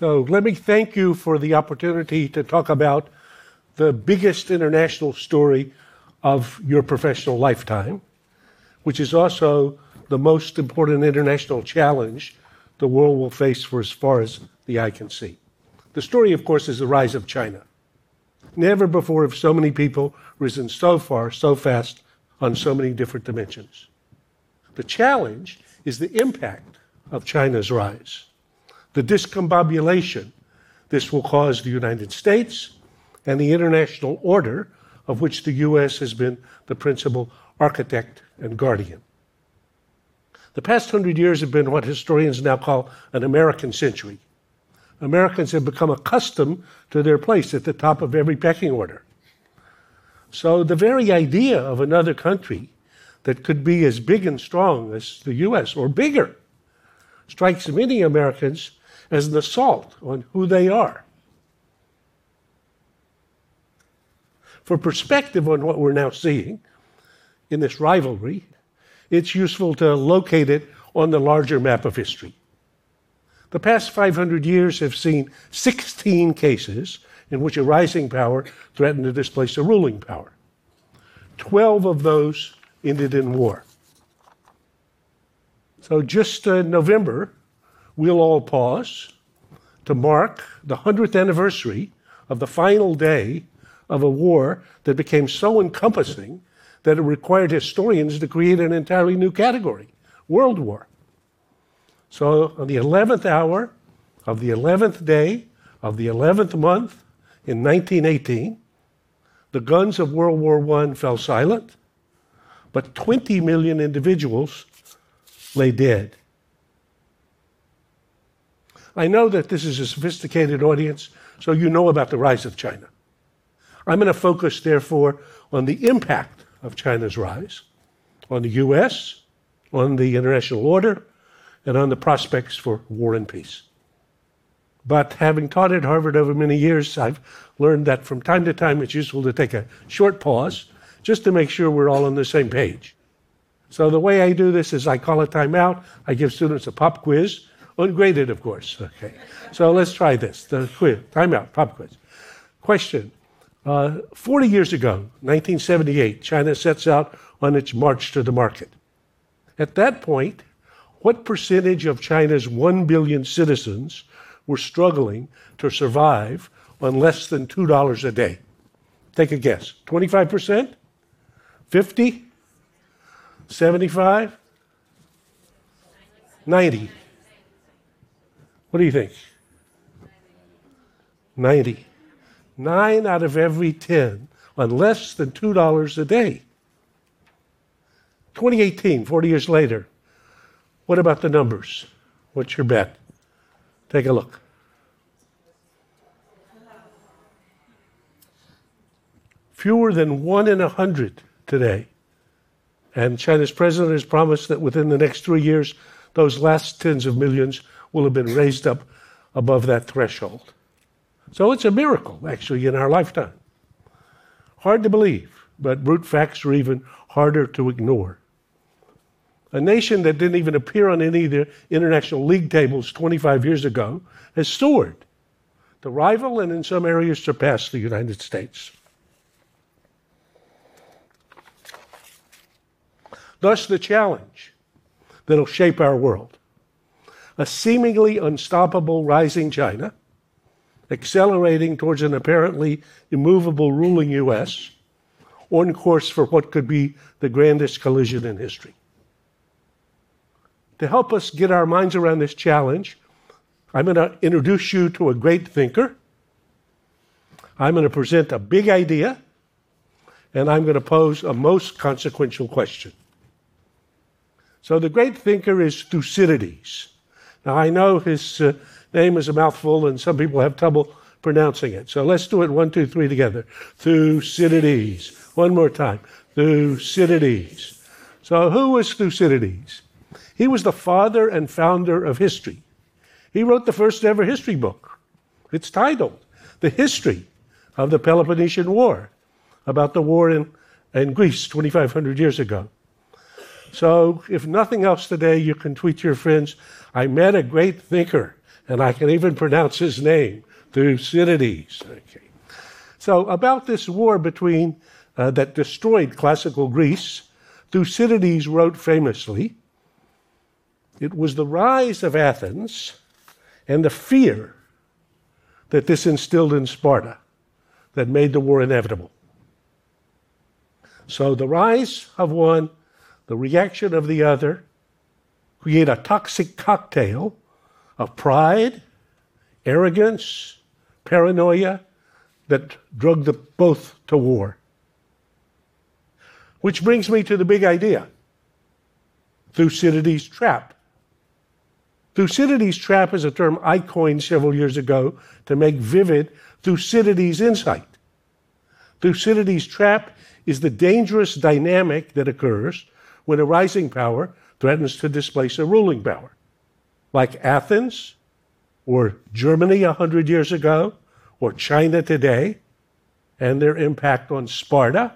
So let me thank you for the opportunity to talk about the biggest international story of your professional lifetime, which is also the most important international challenge the world will face for as far as the eye can see. The story, of course, is the rise of China. Never before have so many people risen so far, so fast, on so many different dimensions. The challenge is the impact of China's rise, the discombobulation this will cause the United States and the international order of which the U.S. has been the principal architect and guardian. The past hundred years have been what historians now call an American century. Americans have become accustomed to their place at the top of every pecking order. So the very idea of another country that could be as big and strong as the US or bigger strikes many Americans as an assault on who they are. For perspective on what we're now seeing in this rivalry, it's useful to locate it on the larger map of history. The past 500 years have seen 16 cases in which a rising power threatened to displace a ruling power. 12 of those ended in war. So, just uh, November, we'll all pause to mark the 100th anniversary of the final day of a war that became so encompassing that it required historians to create an entirely new category World War. So, on the 11th hour of the 11th day of the 11th month in 1918, the guns of World War I fell silent, but 20 million individuals lay dead. I know that this is a sophisticated audience, so you know about the rise of China. I'm going to focus, therefore, on the impact of China's rise on the U.S., on the international order, and on the prospects for war and peace. But having taught at Harvard over many years, I've learned that from time to time it's useful to take a short pause just to make sure we're all on the same page. So the way I do this is I call a timeout, I give students a pop quiz, ungraded, of course. Okay. So let's try this. The quiz, timeout, pop quiz. Question. Uh, 40 years ago, 1978, China sets out on its march to the market. At that point, what percentage of China's 1 billion citizens were struggling to survive on less than $2 a day? Take a guess. 25%? 50? 75? 90? What do you think? 90. Nine out of every 10 on less than $2 a day. 2018, 40 years later, what about the numbers? What's your bet? Take a look. Fewer than one in a hundred today. And China's president has promised that within the next three years, those last tens of millions will have been raised up above that threshold. So it's a miracle, actually, in our lifetime. Hard to believe, but brute facts are even harder to ignore. A nation that didn't even appear on any of the international league tables 25 years ago has soared to rival and in some areas surpass the United States. Thus, the challenge that'll shape our world a seemingly unstoppable rising China, accelerating towards an apparently immovable ruling U.S., on course for what could be the grandest collision in history. To help us get our minds around this challenge, I'm going to introduce you to a great thinker. I'm going to present a big idea, and I'm going to pose a most consequential question. So, the great thinker is Thucydides. Now, I know his uh, name is a mouthful, and some people have trouble pronouncing it. So, let's do it one, two, three together. Thucydides. One more time. Thucydides. So, who was Thucydides? He was the father and founder of history. He wrote the first ever history book. It's titled The History of the Peloponnesian War, about the war in, in Greece 2,500 years ago. So, if nothing else today, you can tweet your friends, I met a great thinker And I can even pronounce his name, Thucydides. Okay. So, about this war between uh, that destroyed classical Greece, Thucydides wrote famously it was the rise of Athens and the fear that this instilled in Sparta that made the war inevitable. So the rise of one, the reaction of the other, create a toxic cocktail of pride, arrogance, paranoia that drug both to war. Which brings me to the big idea Thucydides' trap. Thucydides' trap is a term I coined several years ago to make vivid Thucydides' insight. Thucydides' trap is the dangerous dynamic that occurs when a rising power threatens to displace a ruling power, like Athens or Germany a hundred years ago or China today, and their impact on Sparta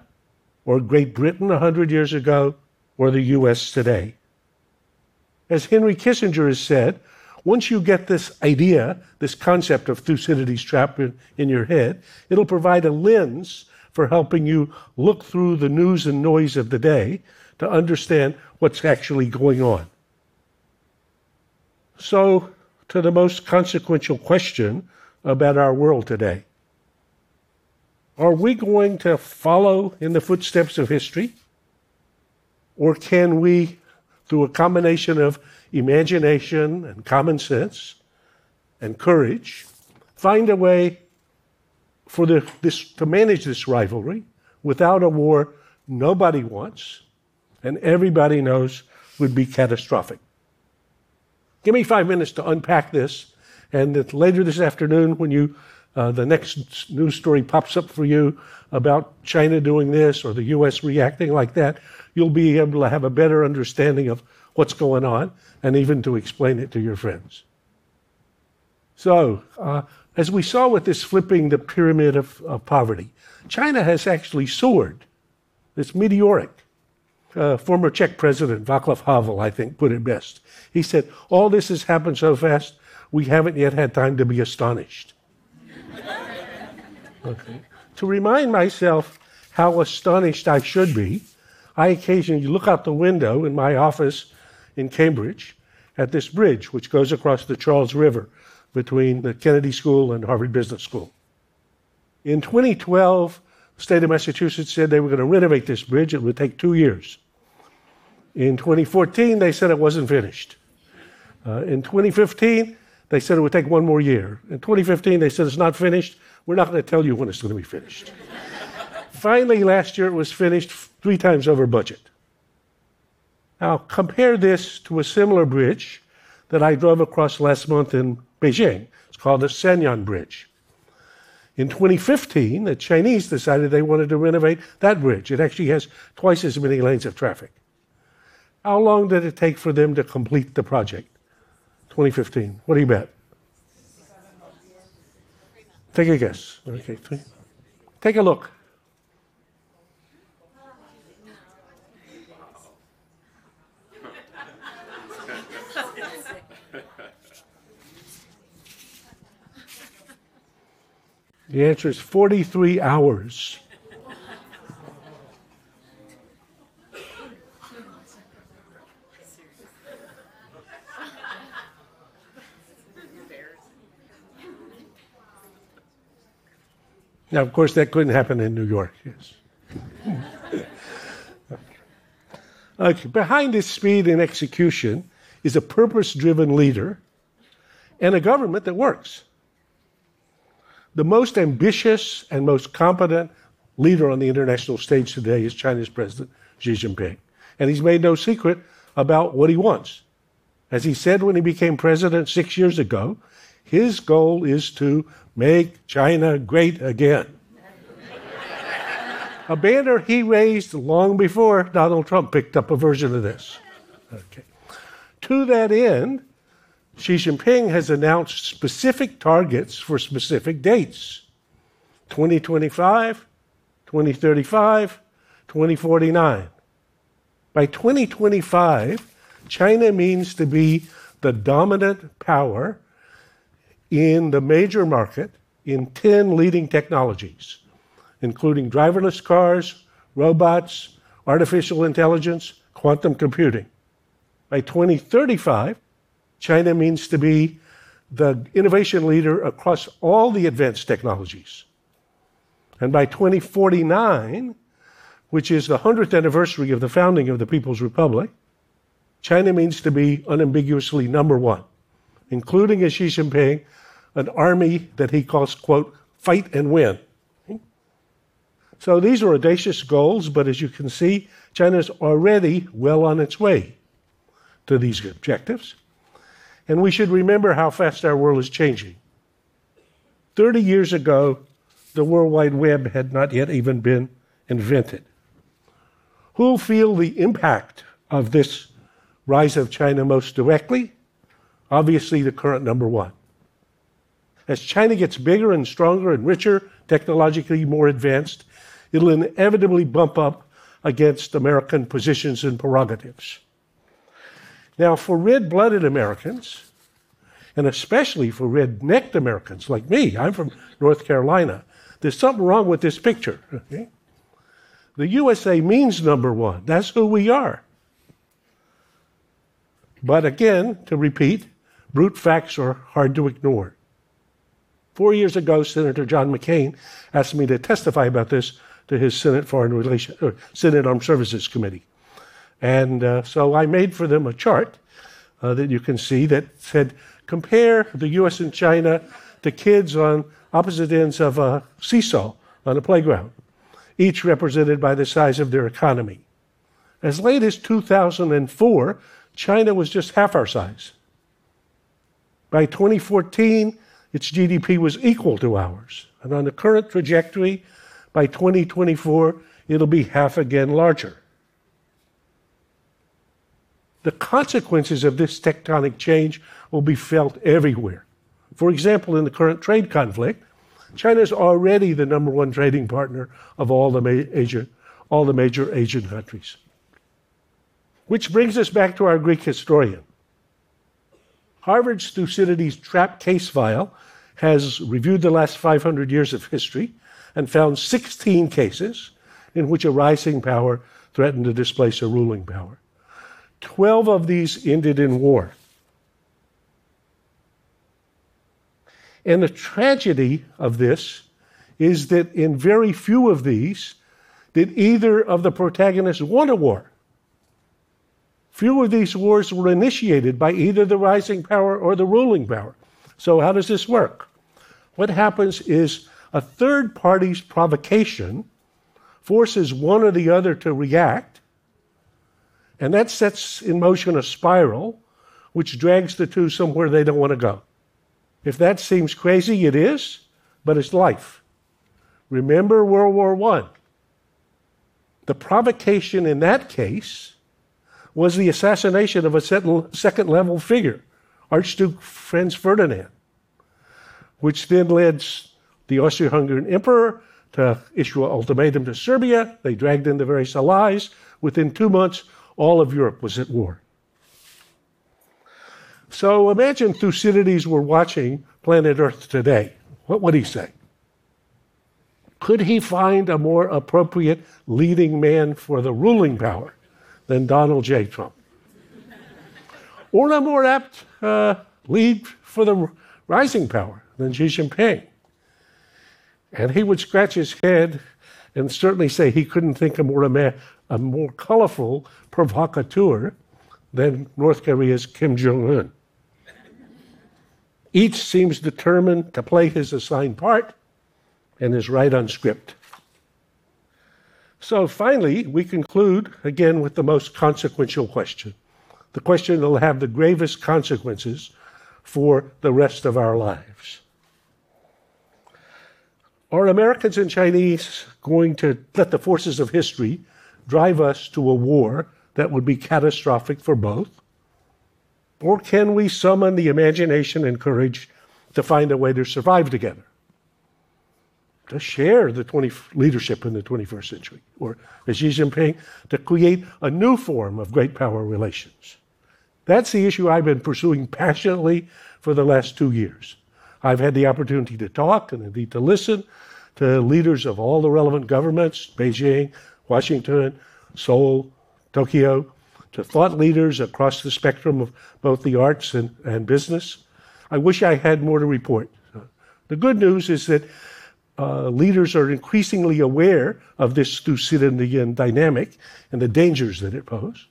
or Great Britain a hundred years ago or the U.S. today. As Henry Kissinger has said, once you get this idea, this concept of Thucydides' trap in, in, your head, it'll provide a lens for helping you look through the news and noise of the day to understand what's actually going on. So, to the most consequential question about our world today Are we going to follow in the footsteps of history? Or can we through a combination of imagination and common sense and courage, find a way for the, this, to manage this rivalry without a war nobody wants and everybody knows would be catastrophic. Give me five minutes to unpack this, and later this afternoon, when you uh, the next news story pops up for you about China doing this or the U.S. reacting like that, you'll be able to have a better understanding of what's going on and even to explain it to your friends. So, uh, as we saw with this flipping the pyramid of, of, poverty, China has actually soared. It's meteoric. Uh, former Czech President Václav Havel, I think, put it best. He said, All this has happened so fast, we haven't yet had time to be astonished. okay. To remind myself how astonished I should be, I occasionally look out the window in my office in Cambridge at this bridge which goes across the Charles River between the Kennedy School and Harvard Business School. In 2012, the state of Massachusetts said they were going to renovate this bridge. It would take two years. In 2014, they said it wasn't finished. Uh, in 2015, they said it would take one more year. In 2015, they said it's not finished. We're not going to tell you when it's going to be finished. Finally, last year it was finished three times over budget. Now, compare this to a similar bridge that I drove across last month in Beijing. It's called the Sanyuan Bridge. In 2015, the Chinese decided they wanted to renovate that bridge. It actually has twice as many lanes of traffic. How long did it take for them to complete the project? 2015. What do you bet? Take a guess. Okay. Take a look. The answer is 43 hours. Now, of course, that couldn't happen in New York, yes. okay. Behind this speed and execution is a purpose driven leader and a government that works. The most ambitious and most competent leader on the international stage today is China's President Xi Jinping. And he's made no secret about what he wants. As he said when he became president six years ago, his goal is to make China great again. a banner he raised long before Donald Trump picked up a version of this. Okay. To that end, Xi Jinping has announced specific targets for specific dates 2025, 2035, 2049. By 2025, China means to be the dominant power in the major market in 10 leading technologies, including driverless cars, robots, artificial intelligence, quantum computing. By 2035, China means to be the innovation leader across all the advanced technologies. And by 2049, which is the 100th anniversary of the founding of the People's Republic, China means to be unambiguously number one, including, as Xi Jinping, an army that he calls, quote, fight and win. So these are audacious goals, but as you can see, China is already well on its way to these objectives. And we should remember how fast our world is changing. 30 years ago, the World Wide Web had not yet even been invented. Who'll feel the impact of this rise of China most directly? Obviously, the current number one. As China gets bigger and stronger and richer, technologically more advanced, it'll inevitably bump up against American positions and prerogatives. Now, for red blooded Americans, and especially for red necked Americans like me, I'm from North Carolina, there's something wrong with this picture. Okay? The USA means number one. That's who we are. But again, to repeat, brute facts are hard to ignore. Four years ago, Senator John McCain asked me to testify about this to his Senate Foreign Relations, Senate Armed Services Committee. And uh, so I made for them a chart uh, that you can see that said, compare the US and China to kids on opposite ends of a seesaw on a playground, each represented by the size of their economy. As late as 2004, China was just half our size. By 2014, its GDP was equal to ours. And on the current trajectory, by 2024, it'll be half again larger. The consequences of this tectonic change will be felt everywhere. For example, in the current trade conflict, China is already the number one trading partner of all the, Asia, all the major Asian countries. Which brings us back to our Greek historian. Harvard's Thucydides trap case file has reviewed the last 500 years of history and found 16 cases in which a rising power threatened to displace a ruling power. 12 of these ended in war. And the tragedy of this is that in very few of these did either of the protagonists want a war. Few of these wars were initiated by either the rising power or the ruling power. So, how does this work? What happens is a third party's provocation forces one or the other to react, and that sets in motion a spiral which drags the two somewhere they don't want to go. If that seems crazy, it is, but it's life. Remember World War I. The provocation in that case was the assassination of a second level figure, Archduke Franz Ferdinand, which then led the Austro Hungarian emperor to issue an ultimatum to Serbia. They dragged in the various allies. Within two months, all of Europe was at war. So imagine Thucydides were watching planet Earth today. What would he say? Could he find a more appropriate leading man for the ruling power than Donald J. Trump. or a more apt uh, lead for the rising power than Xi Jinping. And he would scratch his head and certainly say he couldn't think of more, a more colorful provocateur than North Korea's Kim Jong un. Each seems determined to play his assigned part and is right on script. So finally, we conclude again with the most consequential question the question that will have the gravest consequences for the rest of our lives. Are Americans and Chinese going to let the forces of history drive us to a war that would be catastrophic for both? Or can we summon the imagination and courage to find a way to survive together? to share the 20, leadership in the 21st century, or as Xi Jinping, to create a new form of great power relations. That's the issue I've been pursuing passionately for the last two years. I've had the opportunity to talk and indeed to listen to leaders of all the relevant governments Beijing, Washington, Seoul, Tokyo, to thought leaders across the spectrum of both the arts and, and business. I wish I had more to report. The good news is that uh, leaders are increasingly aware of this Thucydidean dynamic and the dangers that it poses.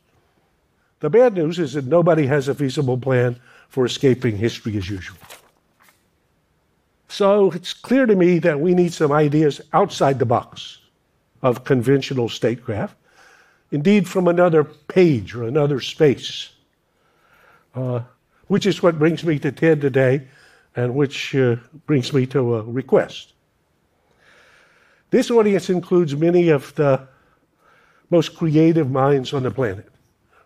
The bad news is that nobody has a feasible plan for escaping history as usual. So it's clear to me that we need some ideas outside the box of conventional statecraft, indeed from another page or another space, uh, which is what brings me to TED today and which uh, brings me to a request. This audience includes many of the most creative minds on the planet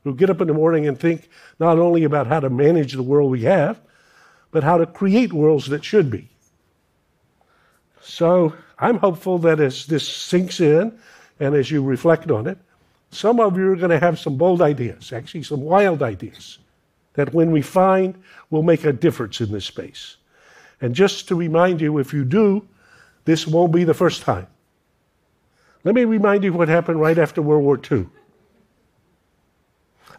who get up in the morning and think not only about how to manage the world we have, but how to create worlds that should be. So I'm hopeful that as this sinks in and as you reflect on it, some of you are going to have some bold ideas, actually, some wild ideas, that when we find will make a difference in this space. And just to remind you, if you do, this won't be the first time. Let me remind you what happened right after World War II.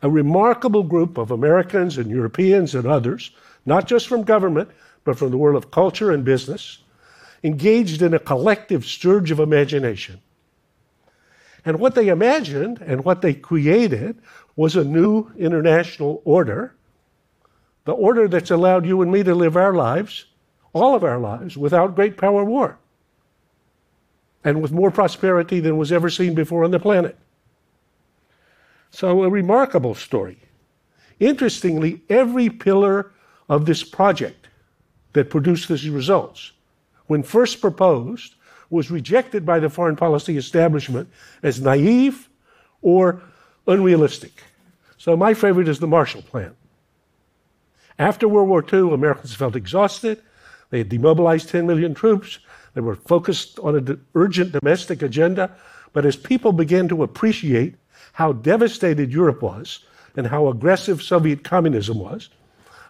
A remarkable group of Americans and Europeans and others, not just from government, but from the world of culture and business, engaged in a collective surge of imagination. And what they imagined and what they created was a new international order, the order that's allowed you and me to live our lives, all of our lives, without great power war and with more prosperity than was ever seen before on the planet. So, a remarkable story. Interestingly, every pillar of this project that produced these results, when first proposed, was rejected by the foreign policy establishment as naive or unrealistic. So, my favorite is the Marshall Plan. After World War II, Americans felt exhausted. They had demobilized 10 million troops. They were focused on an urgent domestic agenda. But as people began to appreciate how devastated Europe was and how aggressive Soviet communism was,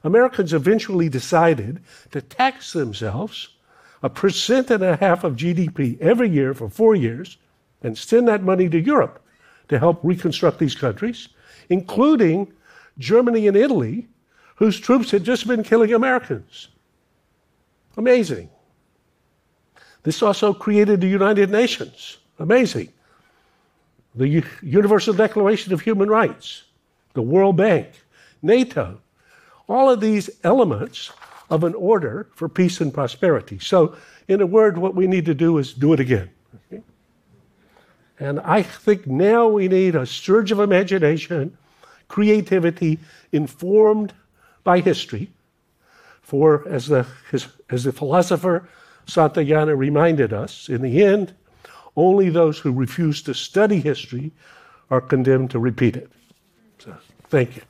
Americans eventually decided to tax themselves a percent and a half of GDP every year for four years and send that money to Europe to help reconstruct these countries, including Germany and Italy, whose troops had just been killing Americans. Amazing. This also created the United Nations. Amazing. The Universal Declaration of Human Rights, the World Bank, NATO, all of these elements of an order for peace and prosperity. So, in a word, what we need to do is do it again. And I think now we need a surge of imagination, creativity, informed by history. For, as the, as the philosopher Santayana reminded us, in the end, only those who refuse to study history are condemned to repeat it. So, thank you.